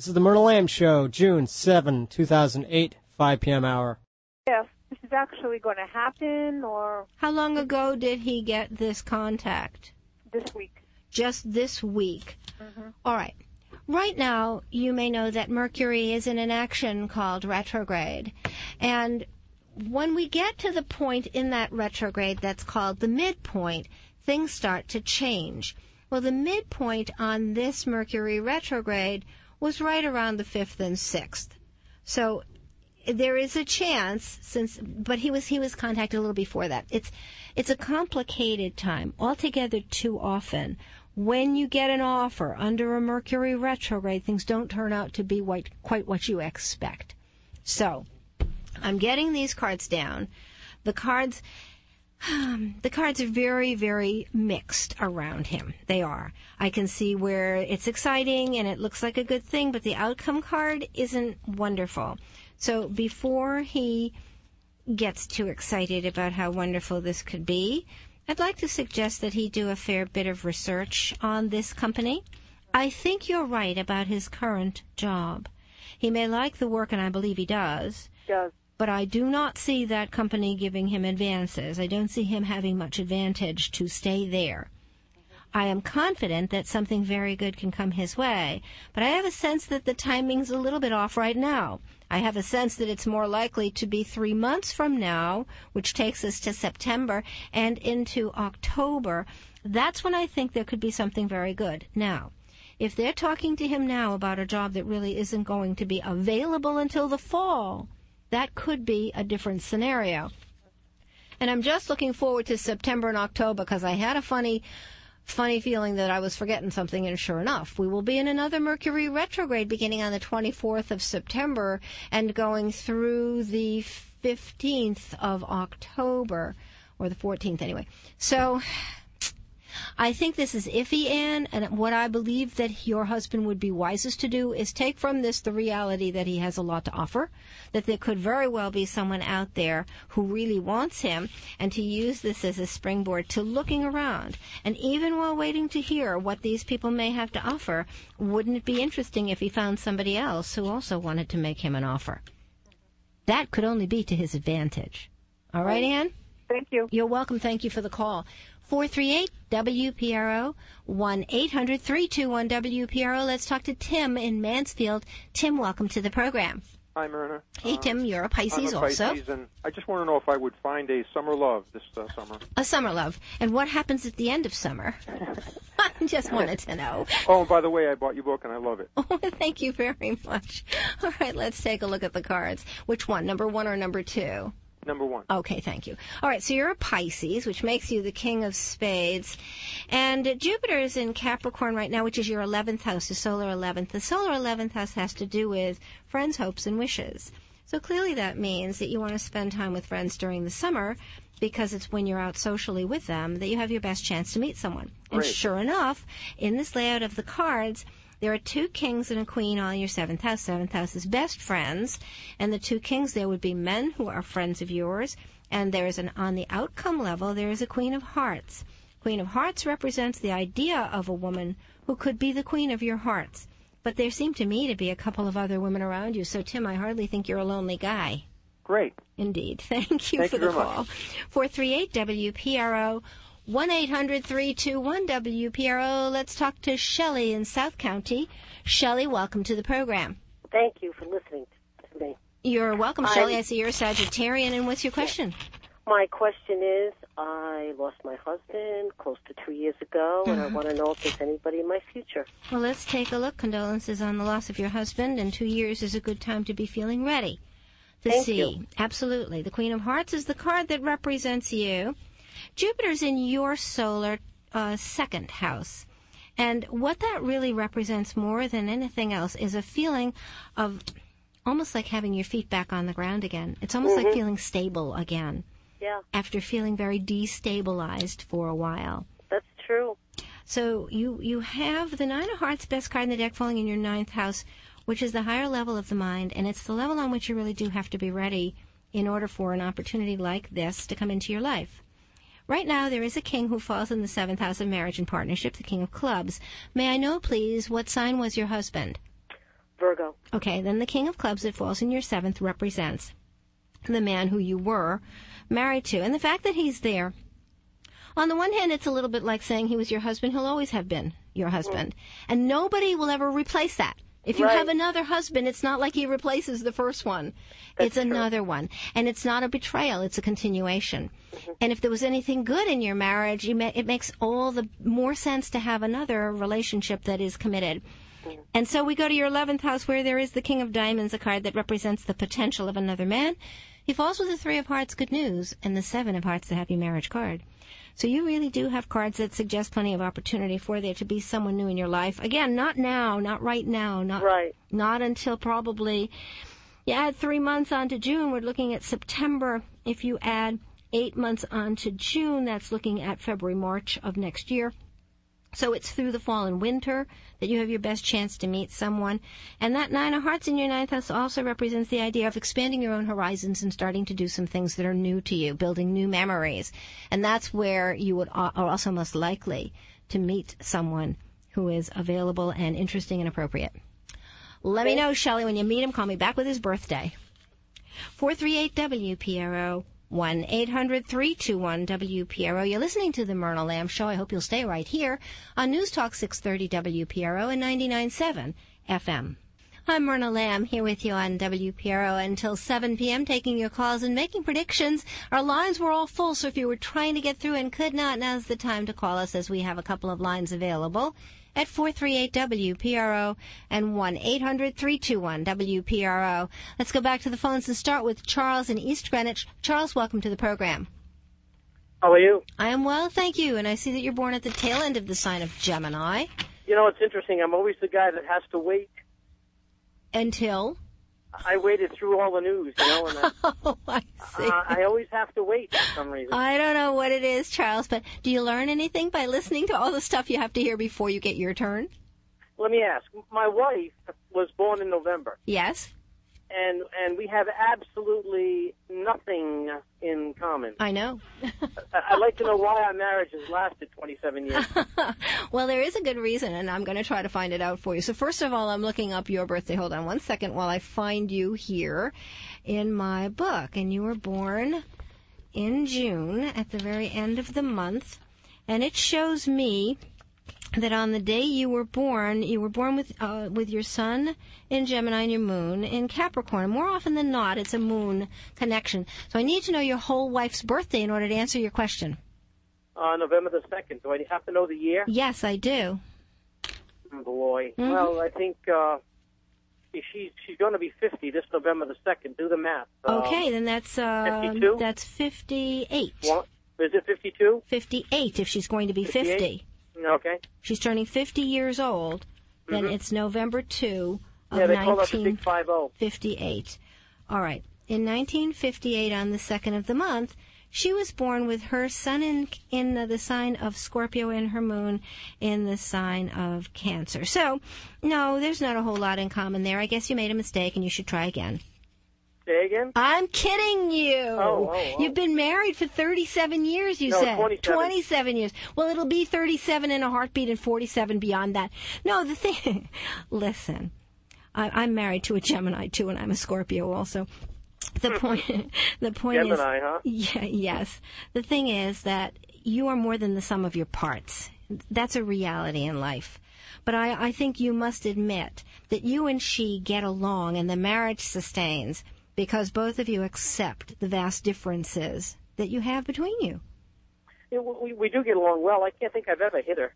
This is the Myrna Lamb Show, June 7, 2008, 5 p.m. hour. Yes, this is actually going to happen, or How long ago did he get this contact? this week. Just this week. Mm-hmm. All right. Right now, you may know that Mercury is in an action called retrograde. And when we get to the point in that retrograde that's called the midpoint, things start to change. Well, the midpoint on this Mercury retrograde was right around the 5th and 6th. So there is a chance since but he was he was contacted a little before that. It's it's a complicated time. Altogether too often when you get an offer under a mercury retrograde things don't turn out to be quite quite what you expect. So i'm getting these cards down. The cards Um, the cards are very, very mixed around him. They are. I can see where it's exciting and it looks like a good thing, but the outcome card isn't wonderful. So before he gets too excited about how wonderful this could be, I'd like to suggest that he do a fair bit of research on this company. I think you're right about his current job. He may like the work, and I believe he does, Does but I do not see that company giving him advances. I don't see him having much advantage to stay there. I am confident that something very good can come his way, but I have a sense that the timing's a little bit off right now. I have a sense that it's more likely to be three months from now, which takes us to September and into October. That's when I think there could be something very good. Now, if they're talking to him now about a job that really isn't going to be available until the fall, that could be a different scenario. And I'm just looking forward to September and October because I had a funny, funny feeling that I was forgetting something, and sure enough, we will be in another Mercury retrograde beginning on the 24th of September and going through the 15th of October, or the 14th anyway. So, I think this is iffy, Anne, and what I believe that your husband would be wisest to do is take from this the reality that he has a lot to offer, that there could very well be someone out there who really wants him, and to use this as a springboard to looking around. And even while waiting to hear what these people may have to offer, wouldn't it be interesting if he found somebody else who also wanted to make him an offer? That could only be to his advantage. All right, Anne? thank you. You're welcome. Thank you for the call. 438 WPRO 1 800 321 WPRO. Let's talk to Tim in Mansfield. Tim, welcome to the program. Hi, Myrna. Hey, Uh, Tim, you're a Pisces I'm a Pisces, also. and I just want to know if I would find a summer love this uh, summer. A summer love. And what happens at the end of summer? I just wanted to know. Oh, and by the way, I bought your book and I love it. Oh, thank you very much. All right, let's take a look at the cards. Which one, number one or number two? Number one. Okay, thank you. All right, so you're a Pisces, which makes you the king of spades. And Jupiter is in Capricorn right now, which is your 11th house, the solar 11th. The solar 11th house has to do with friends, hopes, and wishes. So clearly that means that you want to spend time with friends during the summer because it's when you're out socially with them that you have your best chance to meet someone. And Great. sure enough, in this layout of the cards, there are two kings and a queen on your seventh house. Seventh house is best friends, and the two kings there would be men who are friends of yours. And there is an on the outcome level there is a queen of hearts. Queen of hearts represents the idea of a woman who could be the queen of your hearts. But there seem to me to be a couple of other women around you. So Tim, I hardly think you're a lonely guy. Great. Indeed. Thank you Thank for you the call. 438 WPRO 1 800 321 WPRO. Let's talk to Shelley in South County. Shelley, welcome to the program. Thank you for listening to me. You're welcome, Shelley. I see you're a Sagittarian, and what's your question? My question is I lost my husband close to two years ago, and I Mm-hmm. want to know if there's anybody in my future. Well, let's take a look. Condolences on the loss of your husband, and two years is a good time to be feeling ready to Thank see. you. Absolutely. The Queen of Hearts is the card that represents you. Jupiter's in your solar uh, second house. And what that really represents more than anything else is a feeling of almost like having your feet back on the ground again. It's almost like feeling stable again Yeah, after feeling very destabilized for a while. that's true. So you you have the nine of hearts, best card in the deck, falling in your ninth house, which is the higher level of the mind, and it's the level on which you really do have to be ready in order for an opportunity like this to come into your life. Right now, there is a king who falls in the seventh house of marriage and partnership, the king of clubs. May I know, please, what sign was your husband? Virgo. Okay, then the King of Clubs that falls in your seventh represents the man who you were married to. And the fact that he's there, on the one hand, it's a little bit like saying he was your husband. He'll always have been your husband. Mm. And nobody will ever replace that. If you Right. have another husband, it's not like he replaces the first one. it's another one. And it's not a betrayal, it's a continuation. Mm-hmm. And if there was anything good in your marriage, you ma- it makes all the more sense to have another relationship that is committed. Mm-hmm. And so we go to your 11th house where there is the King of Diamonds, a card that represents the potential of another man. He falls with the Three of Hearts, good news, and the Seven of Hearts, the happy marriage card. So you really do have cards that suggest plenty of opportunity for there to be someone new in your life. Again, not now, not right now, not Right. not until probably you add three months onto June. We're looking at September. If you add eight months onto June, that's looking at February, March of next year. So it's through the fall and winter that you have your best chance to meet someone. And that nine of hearts in your ninth house also represents the idea of expanding your own horizons and starting to do some things that are new to you, building new memories. And that's where you would are also most likely to meet someone who is available and interesting and appropriate. Let me know, Shelley, when you meet him. Call me back with his birthday. 438 WPRO 1 800 321 WPRO. You're listening to the Myrna Lamb Show. I hope you'll stay right here on News Talk 630 WPRO and 99.7 FM. I'm Myrna Lamb here with you on WPRO until 7 p.m. taking your calls and making predictions. Our lines were all full, so if you were trying to get through and could not, now's the time to call us as we have a couple of lines available at 438-WPRO and 1-800-321-WPRO. Let's go back to the phones and start with Charles in East Greenwich. Charles, welcome to the program. How are you? I am well, thank you, and I see that you're born at the tail end of the sign of Gemini. You know, it's interesting. I'm always the guy that has to wait. Until? I waited through all the news, you know, and I, Oh, I see. uh, I always have to wait for some reason. I don't know what it is, Charles, but do you learn anything by listening to all the stuff you have to hear before you get your turn? Let me ask. My wife was born in November, Yes, and and we have absolutely nothing in common. I know. I'd like to know why our marriage has lasted 27 years. well, there is a good reason, and I'm going to try to find it out for you. So, first of all, I'm looking up your birthday. Hold on one second while I find you here in my book. And you were born in June at the very end of the month. And it shows me that on the day you were born, you were born with uh, with your sun in Gemini and your moon in Capricorn. More often than not, it's a moon connection. So I need to know your whole wife's birthday in order to answer your question. uh, November the 2nd. Do I have to know the year? Yes, I do. Oh, boy. Mhm. Well, I think uh, she's she's going to be 50 this November the 2nd. Do the math. Um, Okay, then that's uh, 52? that's 58. What? Is it 52? 58 if she's going to be 50. 58? Okay. She's turning 50 years old. Then Mhm. it's November 2 of Yeah, they call that the 1958. Big Five oh. Zero. All right. In 1958 on the 2nd of the month, she was born with her sun in in the sign of Scorpio and her moon in the sign of Cancer. So, no, there's not a whole lot in common there. I guess you made a mistake and you should try again. Say again? I'm kidding you. Oh, oh, oh. You've been married for 37 years, you No, said. 27. 27 years. Well, it'll be 37 in a heartbeat and 47 beyond that. No, the thing, listen, I, I'm married to a Gemini too, and I'm a Scorpio also. The hmm. point, the point is, Gemini, huh? yeah, yes. The thing is that you are more than the sum of your parts. That's a reality in life. But I, I think you must admit that you and she get along and the marriage sustains because both of you accept the vast differences that you have between you. Yeah, we, we do get along well. I can't think I've ever hit her.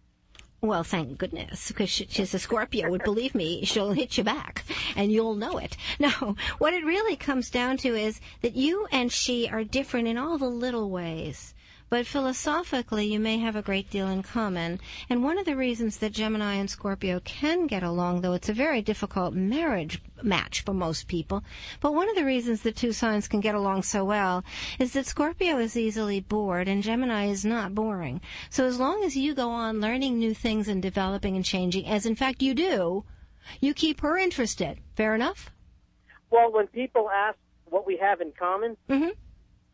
Well, thank goodness, because she, she's a Scorpio. Would believe me, she'll hit you back, and you'll know it. No, what it really comes down to is that you and she are different in all the little ways. But philosophically, you may have a great deal in common. And one of the reasons that Gemini and Scorpio can get along, though it's a very difficult marriage match for most people, but one of the reasons the two signs can get along so well is that Scorpio is easily bored and Gemini is not boring. So as long as you go on learning new things and developing and changing, as in fact you do, you keep her interested. Fair enough? Well, when people ask what we have in common, Mm-hmm.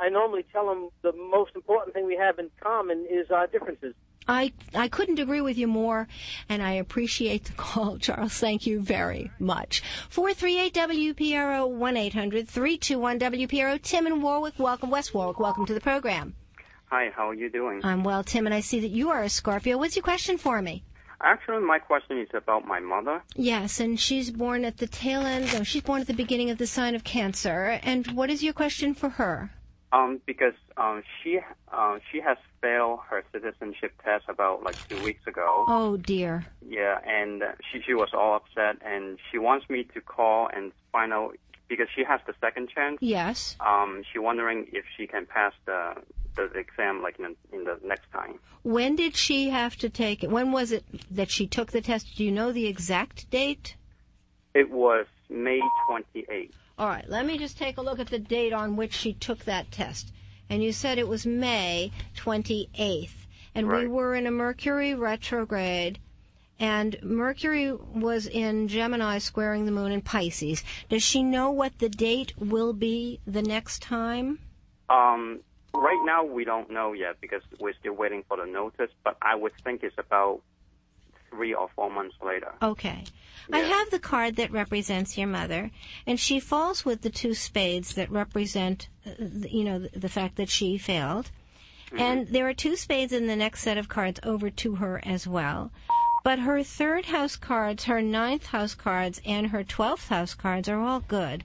I normally tell them the most important thing we have in common is our differences. I I couldn't agree with you more, and I appreciate the call, Charles. Thank you very much. Four three eight WPRO one eight hundred three two one WPRO. Tim and Warwick, welcome. West Warwick, welcome to the program. Hi, how are you doing? I'm well, Tim, and I see that you are a Scorpio. What's your question for me? Actually, my question is about my mother. Yes, and she's born at the tail end. No, she's born at the beginning of the sign of Cancer. And what is your question for her? Um, because um, she uh, she has failed her citizenship test about like two weeks ago. Oh dear. Yeah, and uh, she she was all upset, and she wants me to call and find out because she has the second chance. Yes. Um, she wondering if she can pass the the exam like in, in the next time. When did she have to take it? When was it that she took the test? Do you know the exact date? It was May 28th. All right, let me just take a look at the date on which she took that test. And you said it was May 28th. And we were in a Mercury retrograde. And Mercury was in Gemini squaring the moon in Pisces. Does she know what the date will be the next time? Um, right now we don't know yet because we're still waiting for the notice. But I would think it's about three or four months later. Okay. I have the card that represents your mother, and she falls with the two spades that represent, uh, you know, the, the fact that she failed. And there are two spades in the next set of cards over to her as well. But her third house cards, her ninth house cards, and her twelfth house cards are all good.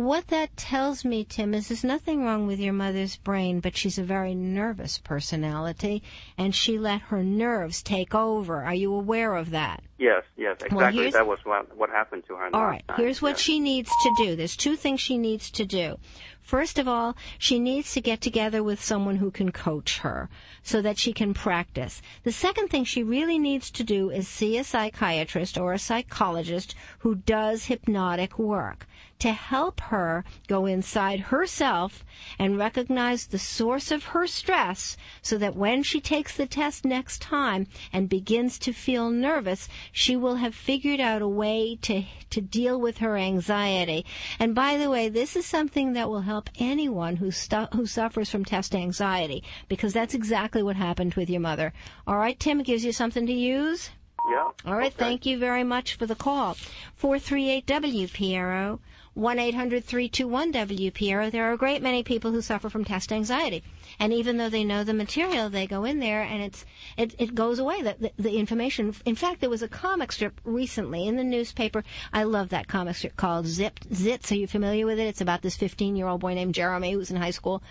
What that tells me, Tim, is there's nothing wrong with your mother's brain, but she's a very nervous personality, and she let her nerves take over. Are you aware of that? Yes, yes, exactly. here's- that was what what happened to her. All right, time. here's what Yes. she needs to do. There's two things she needs to do. First of all, she needs to get together with someone who can coach her so that she can practice. The second thing she really needs to do is see a psychiatrist or a psychologist who does hypnotic work to help her go inside herself and recognize the source of her stress so that when she takes the test next time and begins to feel nervous, she will have figured out a way to, to deal with her anxiety. And by the way, this is something that will help anyone who, stu- who suffers from test anxiety because that's exactly what happened with your mother. All right, Tim, it gives you something to use? Yeah. All right, okay. thank you very much for the call. 438 WPRO, 1 800 321 WPRO. There are a great many people who suffer from test anxiety. And even though they know the material, they go in there and it's it, it goes away, the, the, the information. In fact, there was a comic strip recently in the newspaper. I love that comic strip called Zip Zits. Are you familiar with it? It's about this 15 year old boy named Jeremy who's in high school.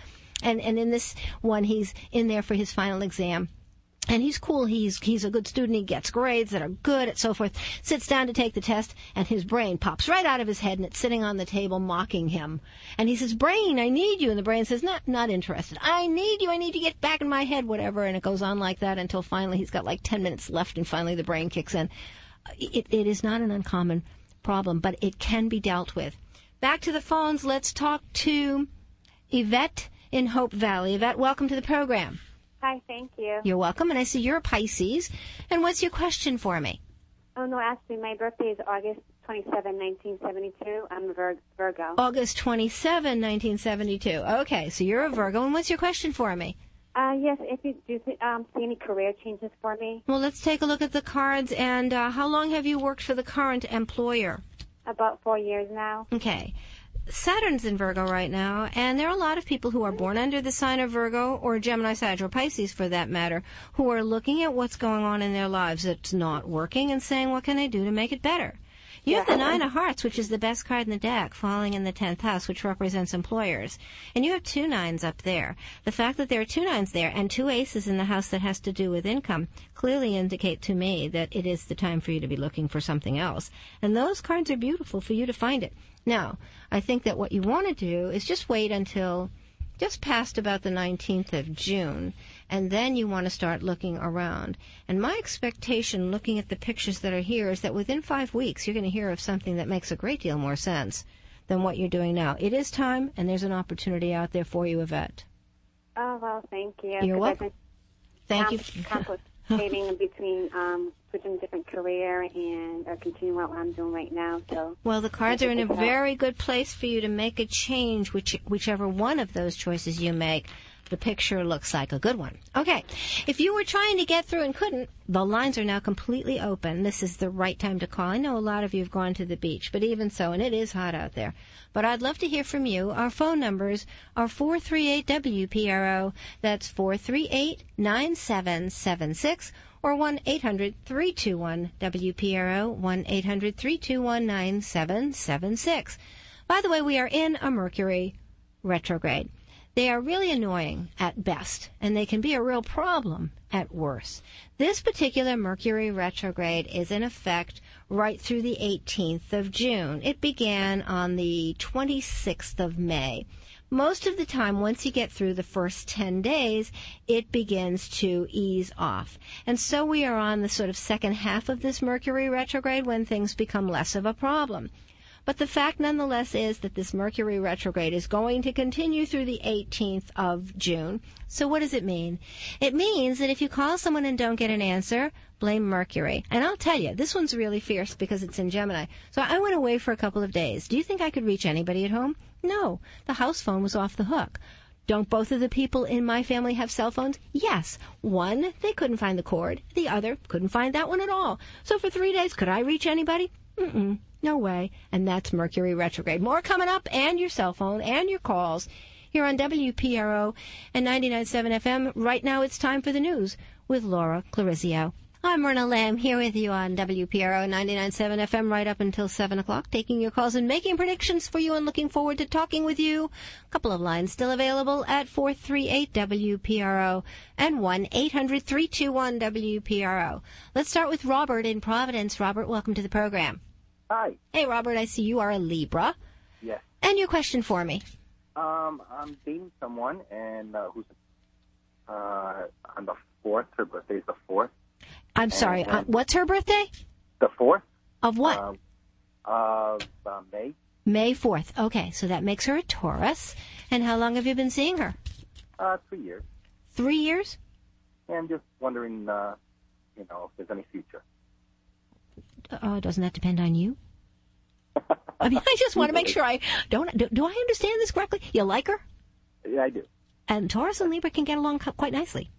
And, and in this one, he's in there for his final exam and he's cool. He's he's a good student. He gets grades that are good, and so forth. Sits down to take the test, and his brain pops right out of his head, and it's sitting on the table mocking him. And he says, "Brain, I need you." And the brain says, "Not not interested. I need you. I need to get back in my head, whatever." And it goes on like that until finally he's got like ten minutes left, and finally the brain kicks in. Uh, it, it is not an uncommon problem, but it can be dealt with. Back to the phones. Let's talk to Yvette in Hope Valley. Yvette, welcome to the program. Hi, thank you. You're welcome. And I see you're a Pisces. And what's your question for me? Oh, no, actually, my birthday is August 27, 1972. I'm a Vir- Virgo. August 27, 1972. Okay, so you're a Virgo. And what's your question for me? Uh, yes, if you do um, see any career changes for me, Well, let's take a look at the cards. And uh, how long have you worked for the current employer? about four years now. Okay. Saturn's in Virgo right now, and there are a lot of people who are born under the sign of Virgo or Gemini, Sag, or Pisces for that matter, who are looking at what's going on in their lives that's not working and saying, what can I do to make it better? You have the Nine of Hearts, which is the best card in the deck, falling in the 10th house, which represents employers. And you have two nines up there. The fact that there are two nines there and two aces in the house that has to do with income clearly indicate to me that it is the time for you to be looking for something else. And those cards are beautiful for you to find it. Now, I think that what you want to do is just wait until just past about the 19th of June, and then you want to start looking around. And my expectation, looking at the pictures that are here, is that within five weeks you're going to hear of something that makes a great deal more sense than what you're doing now. It is time, and there's an opportunity out there for you, Yvette. Oh, well, thank you. You're welcome. Thank you. I've between um, switching a different career and or continuing what I'm doing right now. So, Well, the cards are in a very good place for you to make a change, which, whichever one of those choices you make. The picture looks like a good one. Okay. If you were trying to get through and couldn't, the lines are now completely open. This is the right time to call. I know a lot of you have gone to the beach, but even so, and it is hot out there. But I'd love to hear from you. Our phone numbers are 438 WPRO. That's 438 9776 or 1 800 321 WPRO, 1 800 321 9776. By the way, we are in a Mercury retrograde. They are really annoying at best, and they can be a real problem at worst. This particular Mercury retrograde is in effect right through the 18th of June. It began on the 26th of May. Most of the time, once you get through the first 10 days, it begins to ease off. And so we are on the sort of second half of this Mercury retrograde when things become less of a problem. But the fact nonetheless is that this Mercury retrograde is going to continue through the 18th of June. So what does it mean? It means that if you call someone and don't get an answer, blame Mercury. And I'll tell you, this one's really fierce because it's in Gemini. So I went away for a couple of days. Do you think I could reach anybody at home? No. The house phone was off the hook. Don't both of the people in my family have cell phones? Yes. One, they couldn't find the cord. The other couldn't find that one at all. So for three days, could I reach anybody? Mm-mm. No way. And that's Mercury retrograde. More coming up and your cell phone and your calls here on WPRO and 99.7 FM. Right now it's time for the news with Laura Clarizio. I'm Myrna Lamb here with you on WPRO 99.7 FM right up until 7 o'clock, taking your calls and making predictions for you and looking forward to talking with you. A couple of lines still available at 438 WPRO and 1-800-321-WPRO. Let's start with Robert in Providence. Robert, welcome to the program. Hi. Hey, Robert, I see you are a Libra. Yes. And your question for me? Um, I'm dating someone, and uh, who's uh, on the fourth. Her birthday's the fourth. I'm sorry. And, um, uh, what's her birthday? The fourth Of what? um, of uh, May. May 4th. Okay, so that makes her a Taurus. And how long have you been seeing her? Uh, three years. Three years? And I'm just wondering, uh, you know, if there's any future. Uh, doesn't that depend on you? I mean, I just want to make sure I don't. Do, do I understand this correctly? You like her? Yeah, I do. And Taurus and Libra can get along quite nicely.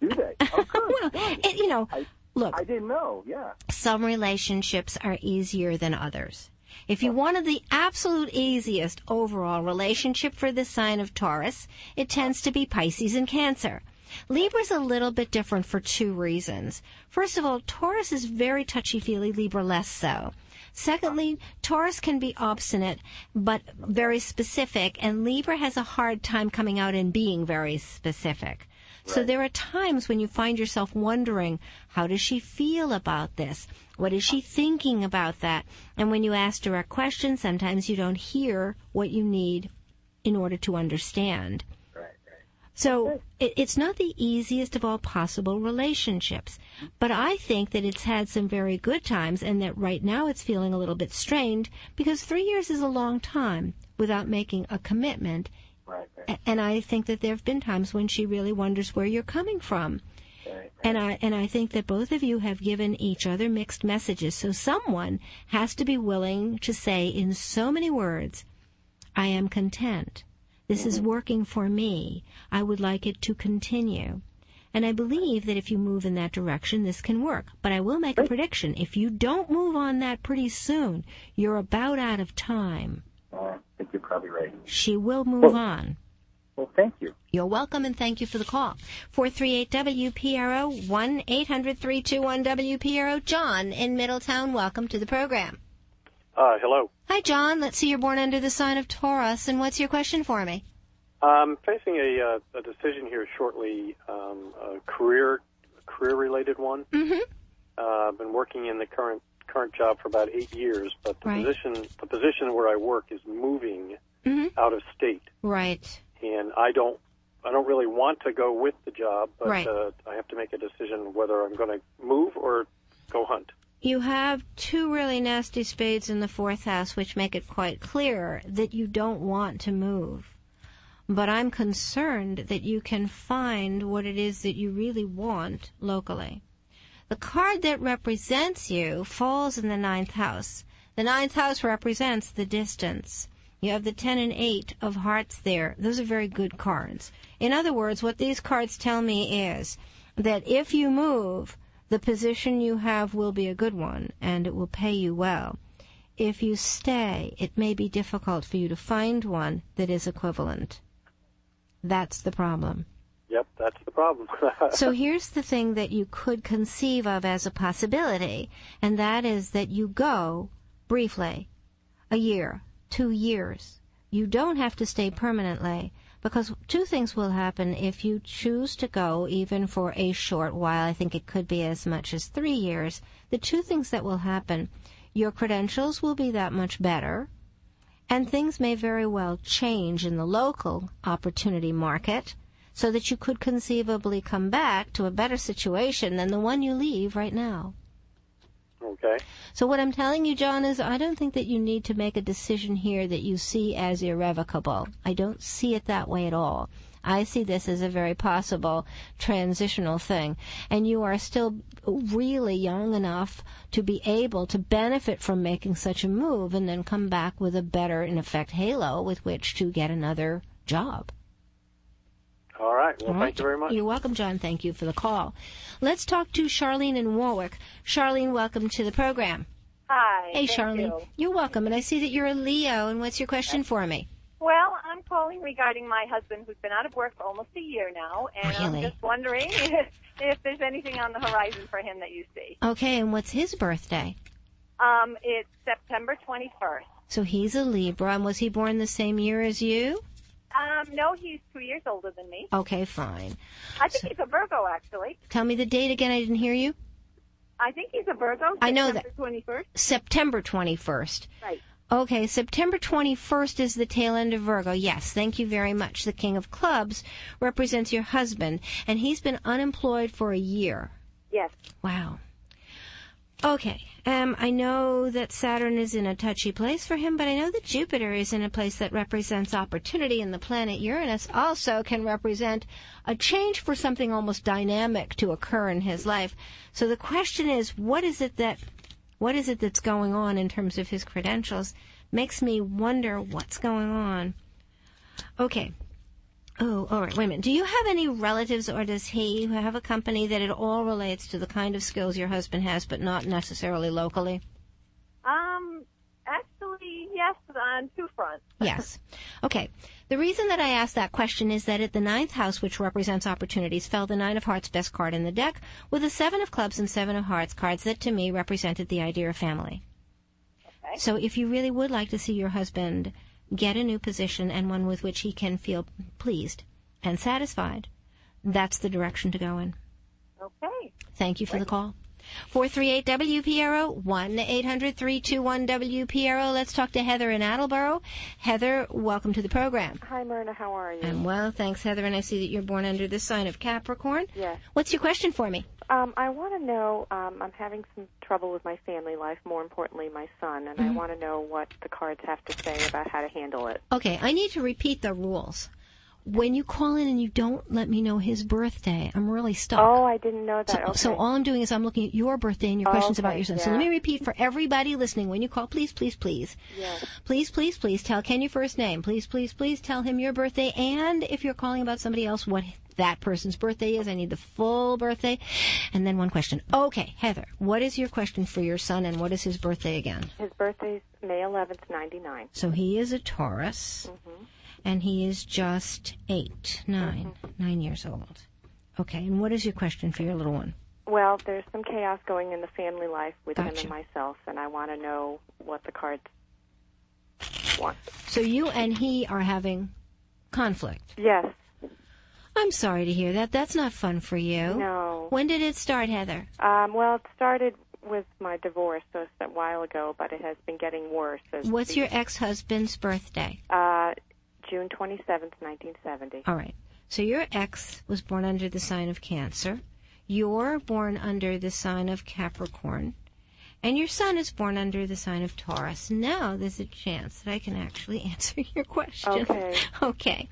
Do they? Oh, well, it, you know, I, look, I didn't know. Yeah. some relationships are easier than others. If you wanted the absolute easiest overall relationship for the sign of Taurus, it tends to be Pisces and Cancer. Libra's a little bit different for two reasons. First of all, Taurus is very touchy-feely, Libra less so. Secondly, Taurus can be obstinate, but very specific, and Libra has a hard time coming out and being very specific. So there are times when you find yourself wondering, how does she feel about this? What is she thinking about that? And when you ask direct questions, sometimes you don't hear what you need in order to understand. Right. Right. So it, it's not the easiest of all possible relationships, but I think that it's had some very good times and that right now it's feeling a little bit strained because three years is a long time without making a commitment. Right. Right. And I think that there have been times when she really wonders where you're coming from. right. And I and I think that both of you have given each other mixed messages. So someone has to be willing to say in so many words, I am content. This is mm-hmm. working for me. I would like it to continue. And I believe that if you move in that direction, this can work. But I will make a prediction. If you don't move on that pretty soon, you're about out of time. Uh, I think you're probably right. She will move on. Well, thank you. You're welcome and thank you for the call. 438 WPRO 1 800 321 WPRO. John in Middletown, welcome to the program. Uh, hello. Hi, John. Let's see you're born under the sign of Taurus. And what's your question for me? I'm facing a, uh, a decision here shortly, um, a career career related one. Mm-hmm. Uh, I've been working in the current current job for about eight years, but the Right. position the position where I work is moving Mhm. out of state, Right. and I don't I don't really want to go with the job, but Right. uh, I have to make a decision whether I'm going to move or go hunt. You have two really nasty spades in the fourth house, which make it quite clear that you don't want to move. But I'm concerned that you can find what it is that you really want locally. The card that represents you falls in the ninth house. The ninth house represents the distance. You have the 10 and 8 of hearts there. Those are very good cards. In other words, what these cards tell me is that if you move, the position you have will be a good one and it will pay you well. If you stay, it may be difficult for you to find one that is equivalent. That's the problem. Yep, that's the problem. so here's the thing that you could conceive of as a possibility, and that is that you go briefly, a year, two years. You don't have to stay permanently because two things will happen if you choose to go even for a short while. I think it could be as much as three years. The two things that will happen, your credentials will be that much better and things may very well change in the local opportunity market so that you could conceivably come back to a better situation than the one you leave right now. Okay. So what I'm telling you, John, is I don't think that you need to make a decision here that you see as irrevocable. I don't see it that way at all. I see this as a very possible transitional thing. And you are still really young enough to be able to benefit from making such a move and then come back with a better, in effect, halo with which to get another job. All right. Well, All right. thank you very much. You're welcome, John. Thank you for the call. Let's talk to Charlene in Warwick. Charlene, welcome to the program. Hi. Hey, thank Charlene. You. are welcome. And I see that you're a Leo. And what's your question for me? Well, I'm calling regarding my husband who's been out of work for almost a year now, and Really? I'm just wondering if, if there's anything on the horizon for him that you see. Okay, and what's his birthday? Um, it's September 21st. So he's a Libra. And was he born the same year as you? Um, no, he's two years older than me. Okay, fine. I think he's a Virgo, actually. Tell me the date again. I didn't hear you. I think he's a Virgo. I know September 21st. September 21st. Right. Okay, September 21st is the tail end of Virgo. Yes, thank you very much. The King of Clubs represents your husband, and he's been unemployed for a year. Yes. Wow. Okay, um, I know that Saturn is in a touchy place for him, but I know that Jupiter is in a place that represents opportunity, and the planet Uranus also can represent a change for something almost dynamic to occur in his life. So the question is, what is it that, what is it that's going on in terms of his credentials? Makes me wonder what's going on. Okay. Oh, all right. Wait a minute. Do you have any relatives, or does he have a company that it all relates to the kind of skills your husband has, but not necessarily locally? Um, actually, yes, on two fronts. Yes. Okay. The reason that I asked that question is that at the ninth house, which represents opportunities, fell the nine of hearts best card in the deck, with the seven of clubs and seven of hearts cards that to me represented the idea of family. Okay. So if you really would like to see your husband get a new position and one with which he can feel pleased and satisfied, that's the direction to go in. Okay. Thank you for the call. 438 WPRO 1 800 321 WPRO. Let's talk to Heather in Attleboro. Heather, welcome to the program. Hi, Myrna. How are you? I'm well, thanks, Heather. And I see that you're born under the sign of Capricorn. Yes. What's your question for me? Um, I want to know. Um, I'm having some trouble with my family life. More importantly, my son, and I Mhm. want to know what the cards have to say about how to handle it. Okay, I need to repeat the rules. When you call in and you don't let me know his birthday, I'm really stuck. Oh, I didn't know that. So, okay. so all I'm doing is I'm looking at your birthday and your Oh, questions okay, about your son. So let me repeat for everybody listening. When you call, please, please, please, Yes. please, please, please tell Ken your first name. Please, please, please tell him your birthday. And if you're calling about somebody else, what that person's birthday is. I need the full birthday. And then one question. Okay, Heather, what is your question for your son and what is his birthday again? His birthday's May 11th, 99. So he is a Taurus. Mm-hmm. And he is just eight, nine, nine years old. Okay, and what is your question for your little one? Well, there's some chaos going in the family life with him and myself, and I want to know what the cards want. So you and he are having conflict. Yes. I'm sorry to hear that. That's not fun for you. No. When did it start, Heather? Um, well, it started with my divorce so it's a while ago, but it has been getting worse. As What's the- your ex-husband's birthday? Uh, June 27th, 1970. All right. So your ex was born under the sign of Cancer. You're born under the sign of Capricorn. And your son is born under the sign of Taurus. Now there's a chance that I can actually answer your question. Okay. Okay.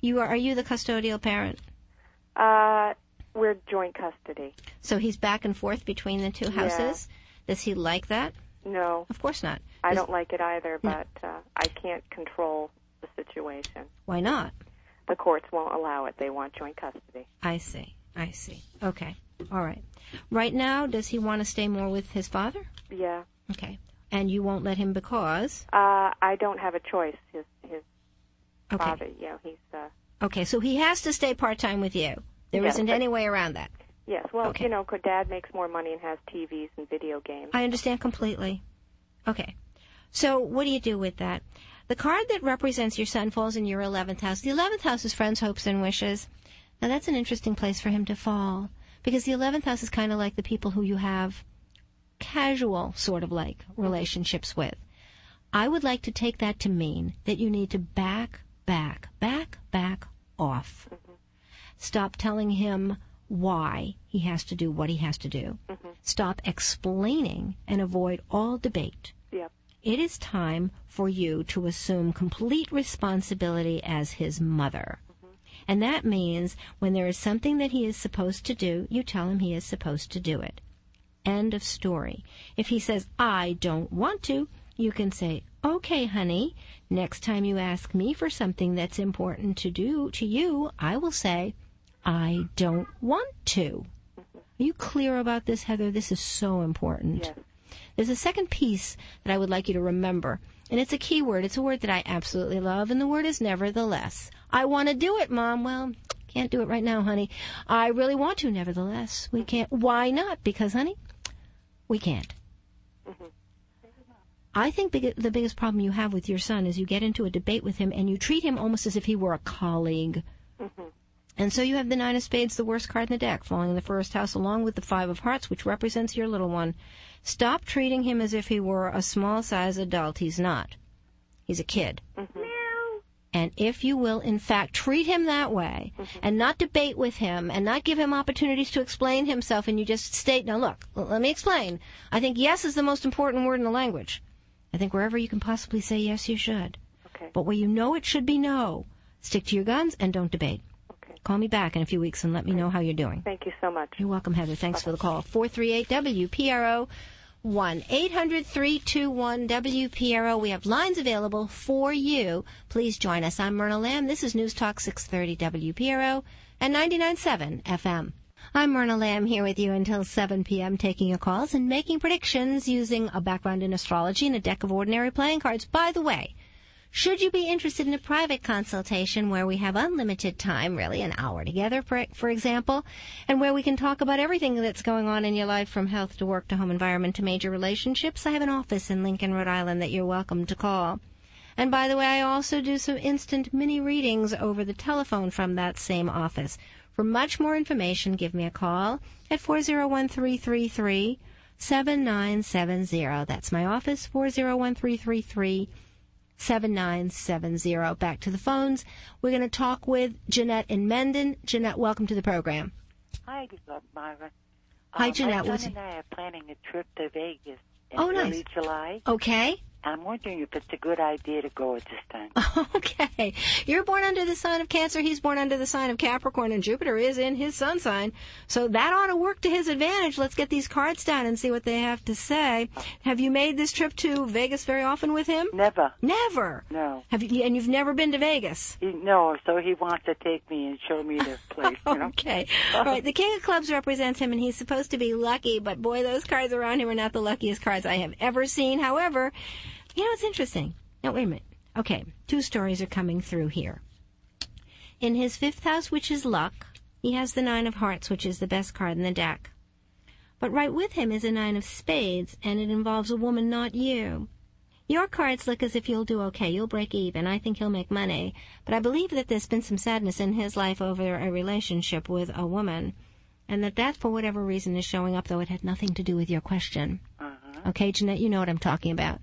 You are are you the custodial parent? Uh, we're joint custody. So he's back and forth between the two Yeah. houses? Does he like that? No. Of course not. I don't like it either, but uh, I can't control the situation. Why not? The courts won't allow it. They want joint custody. I see. I see. Okay. All right. Right now, does he want to stay more with his father? Yeah. Okay. And you won't let him because? Uh, I don't have a choice. His his Okay. father, you know, he's uh, Okay, so he has to stay part time with you. There Yes, not any way around that. yes. Well, Okay. you know, Dad makes more money and has TVs and video games. I understand completely. Okay. So what do you do with that? The card that represents your son falls in your 11th house. The 11th house is friends, hopes, and wishes. Now that's an interesting place for him to fall because the 11th house is kind of like the people who you have casual sort of like relationships with. I would like to take that to mean that you need to back, back, back, back off. Stop telling him why he has to do what he has to do. Mm-hmm. Stop explaining and avoid all debate. Yep. It is time for you to assume complete responsibility as his mother. And that means when there is something that he is supposed to do, you tell him he is supposed to do it. End of story. If he says, I don't want to, you can say, okay, honey, next time you ask me for something that's important to do to you, I will say, I don't want to. Are you clear about this, Heather? This is so important. Yes. There's a second piece that I would like you to remember, and it's a key word. It's a word that I absolutely love, and the word is nevertheless. I want to do it, Mom. Well, can't do it right now, honey. I really want to, nevertheless. We mm-hmm. can't. Why not? Because, honey, we can't. Mm-hmm. I think big, the biggest problem you have with your son is you get into a debate with him and you treat him almost as if he were a colleague. Mm-hmm. And so you have the nine of spades, the worst card in the deck, falling in the first house, along with the five of hearts, which represents your little one. Stop treating him as if he were a small size adult. He's not. He's a kid. Mm-hmm. And if you will, in fact, treat him that way mm-hmm. and not debate with him and not give him opportunities to explain himself, and you just state, now look, l- let me explain. I think yes is the most important word in the language. I think wherever you can possibly say yes, you should. Okay. But where you know it should be no, stick to your guns and don't debate. Call me back in a few weeks and let me know how you're doing. Thank you so much. You're welcome, Heather. Thanks for the call. 438 WPRO 1 800 321 WPRO. We have lines available for you. Please join us. I'm Myrna Lamb. This is News Talk 630 WPRO and 99.7 FM. I'm Myrna Lamb here with you until 7 p.m. taking your calls and making predictions using a background in astrology and a deck of ordinary playing cards. By the way, should you be interested in a private consultation where we have unlimited time, really an hour together, for, for example, and where we can talk about everything that's going on in your life from health to work to home environment to major relationships, I have an office in Lincoln, Rhode Island that you're welcome to call. And by the way, I also do some instant mini readings over the telephone from that same office. For much more information, give me a call at 401 333 7970. That's my office, 401 333 7970. Back to the phones. We're going to talk with Jeanette in Mendon. Jeanette, welcome to the program. Hi, Myra. Hi, Um, Jeanette. My son and I are planning a trip to Vegas in Oh, nice. early July. Okay. I'm wondering if it's a good idea to go at this time. Okay. You're born under the sign of Cancer. He's born under the sign of Capricorn, and Jupiter is in his sun sign. So that ought to work to his advantage. Let's get these cards down and see what they have to say. Have you made this trip to Vegas very often with him? Never. Never. No. Have you? And you've never been to Vegas? He, no, so he wants to take me and show me the place. You know? Okay. All right. The King of Clubs represents him, and he's supposed to be lucky, but boy, those cards around him are not the luckiest cards I have ever seen. However, you know, it's interesting. Now, wait a minute. Okay. Two stories are coming through here. In his fifth house, which is luck, he has the Nine of Hearts, which is the best card in the deck. But right with him is a Nine of Spades, and it involves a woman, not you. Your cards look as if you'll do okay. You'll break even. I think he'll make money. But I believe that there's been some sadness in his life over a relationship with a woman. And that that, for whatever reason, is showing up, though it had nothing to do with your question. Uh-huh. Okay, Jeanette, you know what I'm talking about.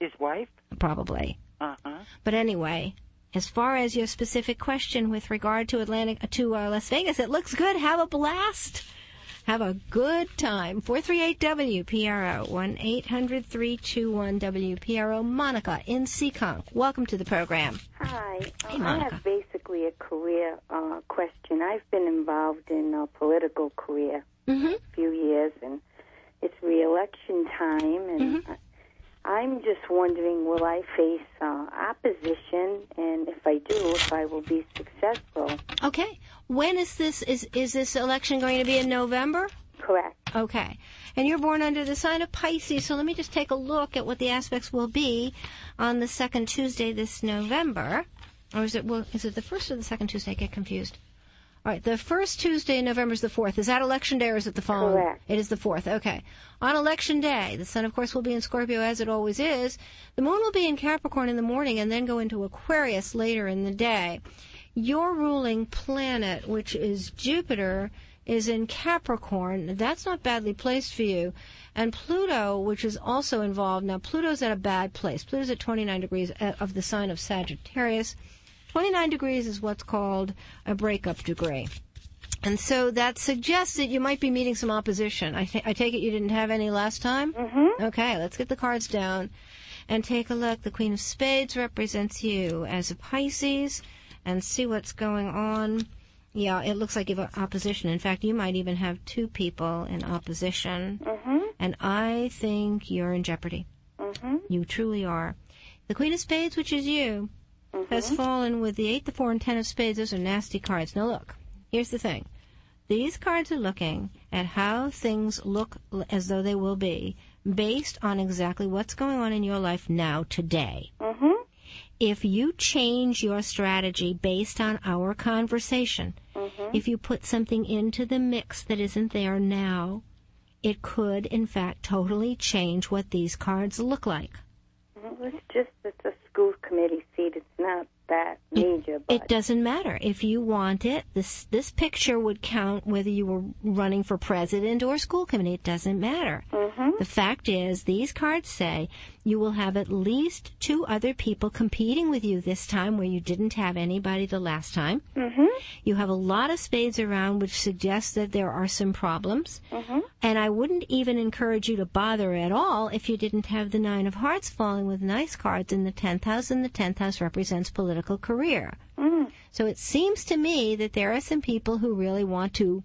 His wife? Probably. Uh-huh. But anyway, as far as your specific question with regard to Atlantic to uh, Las Vegas, it looks good. Have a blast. Have a good time. 438 WPRO 1 800 321 WPRO. Monica in Seekonk. Welcome to the program. Hi. Hey, Uh, I have basically a career uh, question. I've been involved in a political career Mm-hmm. a few years, and it's re-election time, and Mm-hmm. I'm just wondering, will I face uh, opposition, and if I do, if I will be successful? Okay. When is this? Is is this election going to be in November? Correct. Okay. And you're born under the sign of Pisces, so let me just take a look at what the aspects will be on the second Tuesday this November. Or is it well is it the first or the second Tuesday? I get confused. All right, the first Tuesday in November is the 4th. Is that election day or is it the following? Correct. It is the 4th. Okay. On election day, the sun, of course, will be in Scorpio as it always is. The moon will be in Capricorn in the morning and then go into Aquarius later in the day. Your ruling planet, which is Jupiter, is in Capricorn. That's not badly placed for you. And Pluto, which is also involved. Now, Pluto's at a bad place. Pluto's at 29 degrees uh, of the sign of Sagittarius. 29 degrees is what's called a breakup degree. And so that suggests that you might be meeting some opposition. I, th- I take it you didn't have any last time? Mm-hmm. Okay, let's get the cards down and take a look. The Queen of Spades represents you as a Pisces and see what's going on. Yeah, it looks like you have opposition. In fact, you might even have two people in opposition. Mm-hmm. And I think you're in jeopardy. Mm-hmm. You truly are. The Queen of Spades, which is you, has fallen with the 8, the 4, and 10 of spades. Those are nasty cards. Now, look, here's the thing. These cards are looking at how things look as though they will be based on exactly what's going on in your life now, today. Mm-hmm. If you change your strategy based on our conversation, if you put something into the mix that isn't there now, it could, in fact, totally change what these cards look like. Well, it's just it's a school committee seat. It's not that but It doesn't matter. If you want it, this this picture would count whether you were running for president or school committee. It doesn't matter. The fact is, these cards say you will have at least two other people competing with you this time where you didn't have anybody the last time. Mm-hmm. You have a lot of spades around, which suggests that there are some problems. Mm-hmm. And I wouldn't even encourage you to bother at all if you didn't have the Nine of Hearts falling with nice cards in the 10th house, and the 10th house represents political career. Mm. So it seems to me that there are some people who really want to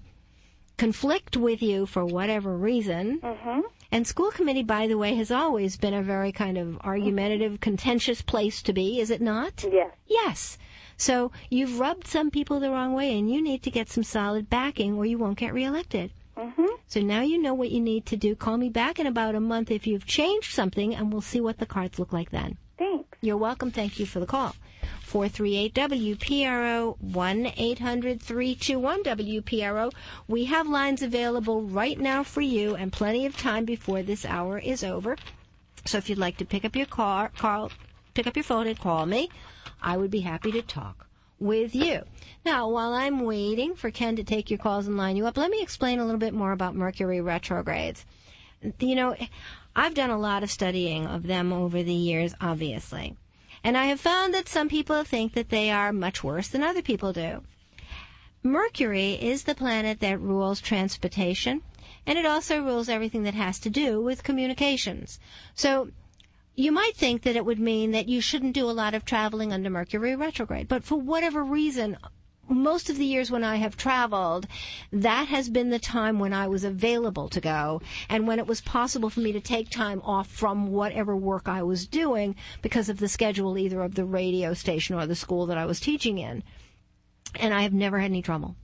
conflict with you for whatever reason. Mm-hmm. And school committee, by the way, has always been a very kind of argumentative, contentious place to be, is it not? Yes. Yes. So you've rubbed some people the wrong way, and you need to get some solid backing, or you won't get reelected. Mm-hmm. So now you know what you need to do. Call me back in about a month if you've changed something, and we'll see what the cards look like then. Thanks. You're welcome. Thank you for the call. 438 WPRO 1 800 321 WPRO. We have lines available right now for you and plenty of time before this hour is over. So if you'd like to pick up your car, call, pick up your phone and call me, I would be happy to talk with you. Now, while I'm waiting for Ken to take your calls and line you up, let me explain a little bit more about Mercury retrogrades. You know, I've done a lot of studying of them over the years, obviously. And I have found that some people think that they are much worse than other people do. Mercury is the planet that rules transportation, and it also rules everything that has to do with communications. So you might think that it would mean that you shouldn't do a lot of traveling under Mercury retrograde, but for whatever reason, most of the years when I have traveled, that has been the time when I was available to go and when it was possible for me to take time off from whatever work I was doing because of the schedule either of the radio station or the school that I was teaching in. And I have never had any trouble.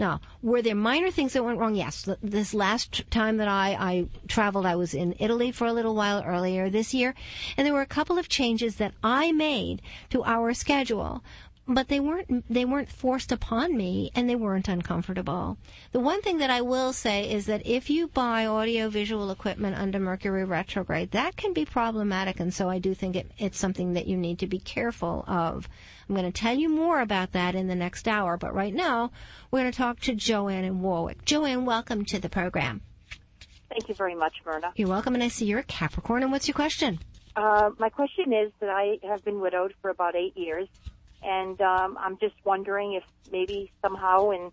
Now, were there minor things that went wrong? Yes. This last time that I, I traveled, I was in Italy for a little while earlier this year, and there were a couple of changes that I made to our schedule but they weren't they weren't forced upon me and they weren't uncomfortable. The one thing that I will say is that if you buy audiovisual equipment under Mercury retrograde, that can be problematic and so I do think it, it's something that you need to be careful of. I'm going to tell you more about that in the next hour, but right now we're going to talk to Joanne in Warwick. Joanne, welcome to the program. Thank you very much, Myrna. You're welcome and I see you're a Capricorn and what's your question? Uh, my question is that I have been widowed for about eight years, and um, I'm just wondering if maybe somehow in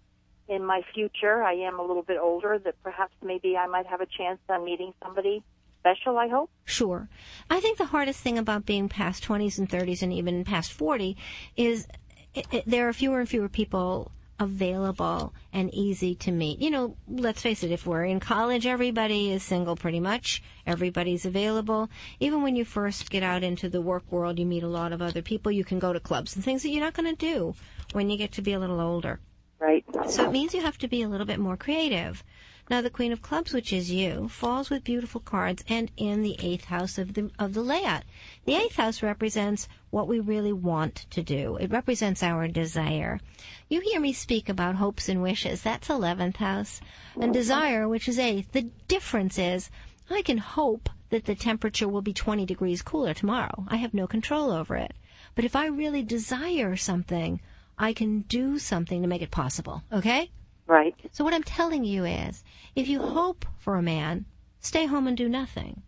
in my future I am a little bit older that perhaps maybe I might have a chance on meeting somebody special. I hope. Sure. I think the hardest thing about being past 20s and 30s and even past 40 is it, it, there are fewer and fewer people available and easy to meet. You know, let's face it, if we're in college, everybody is single pretty much. Everybody's available. Even when you first get out into the work world, you meet a lot of other people. You can go to clubs and things that you're not going to do when you get to be a little older. Right. So it means you have to be a little bit more creative. Now, the Queen of Clubs, which is you, falls with beautiful cards and in the eighth house of the of the layout. The eighth house represents what we really want to do. It represents our desire. You hear me speak about hopes and wishes. That's eleventh house, and desire, which is eighth. The difference is, I can hope that the temperature will be 20 degrees cooler tomorrow. I have no control over it. But if I really desire something, I can do something to make it possible. Okay? Right. So what I'm telling you is, if you hope for a man, stay home and do nothing.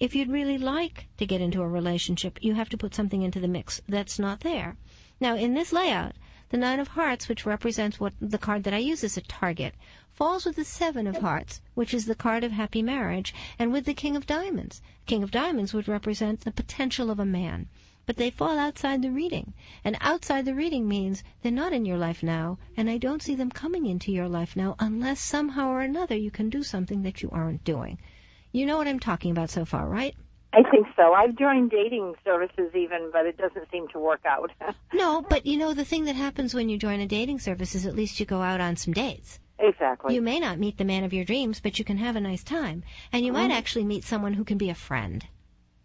If you'd really like to get into a relationship, you have to put something into the mix that's not there. Now, in this layout, the Nine of Hearts, which represents what the card that I use as a target, falls with the Seven of Hearts, which is the card of happy marriage, and with the King of Diamonds. King of Diamonds would represent the potential of a man but they fall outside the reading. And outside the reading means they're not in your life now, and I don't see them coming into your life now unless somehow or another you can do something that you aren't doing. You know what I'm talking about so far, right? I think so. I've joined dating services even, but it doesn't seem to work out. no, but you know, the thing that happens when you join a dating service is at least you go out on some dates. Exactly. You may not meet the man of your dreams, but you can have a nice time. And you Mm-hmm. might actually meet someone who can be a friend.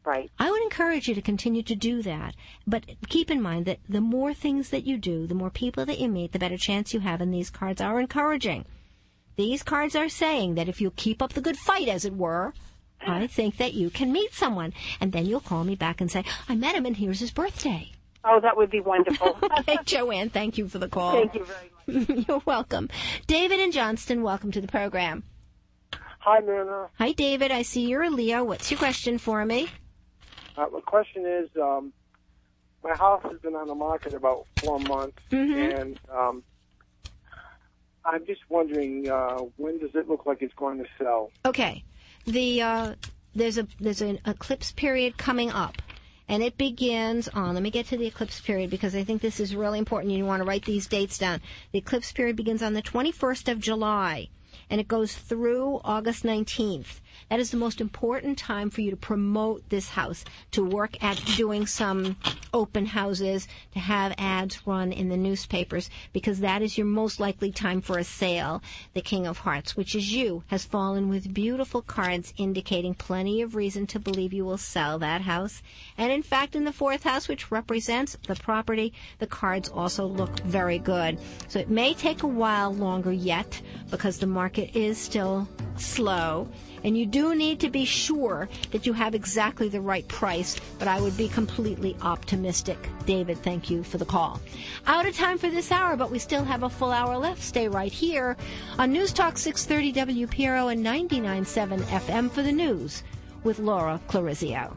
Right. I would encourage you to continue to do that. But keep in mind that the more things that you do, the more people that you meet, the better chance you have, and these cards are encouraging. These cards are saying that if you keep up the good fight, as it were, I think that you can meet someone. And then you'll call me back and say, I met him and here's his birthday. Oh, that would be wonderful. okay, Joanne, thank you for the call. Thank you very much. You're welcome. David and Johnston, welcome to the program. Hi, Myrna. Hi, David. I see you're a Leo. What's your question for me? Uh, my question is, um, my house has been on the market about four months, Mhm. and um, I'm just wondering uh, when does it look like it's going to sell? Okay. The uh, there's a there's an eclipse period coming up. And it begins on, let me get to the eclipse period because I think this is really important. You want to write these dates down. The eclipse period begins on the 21st of July and it goes through August 19th. That is the most important time for you to promote this house, to work at doing some open houses, to have ads run in the newspapers, because that is your most likely time for a sale. The King of Hearts, which is you, has fallen with beautiful cards indicating plenty of reason to believe you will sell that house. And in fact, in the fourth house, which represents the property, the cards also look very good. So it may take a while longer yet because the market is still slow. And you do need to be sure that you have exactly the right price, but I would be completely optimistic. David, thank you for the call. Out of time for this hour, but we still have a full hour left. Stay right here on News Talk 630 WPRO and 99.7 FM for the news with Laura Clarizio.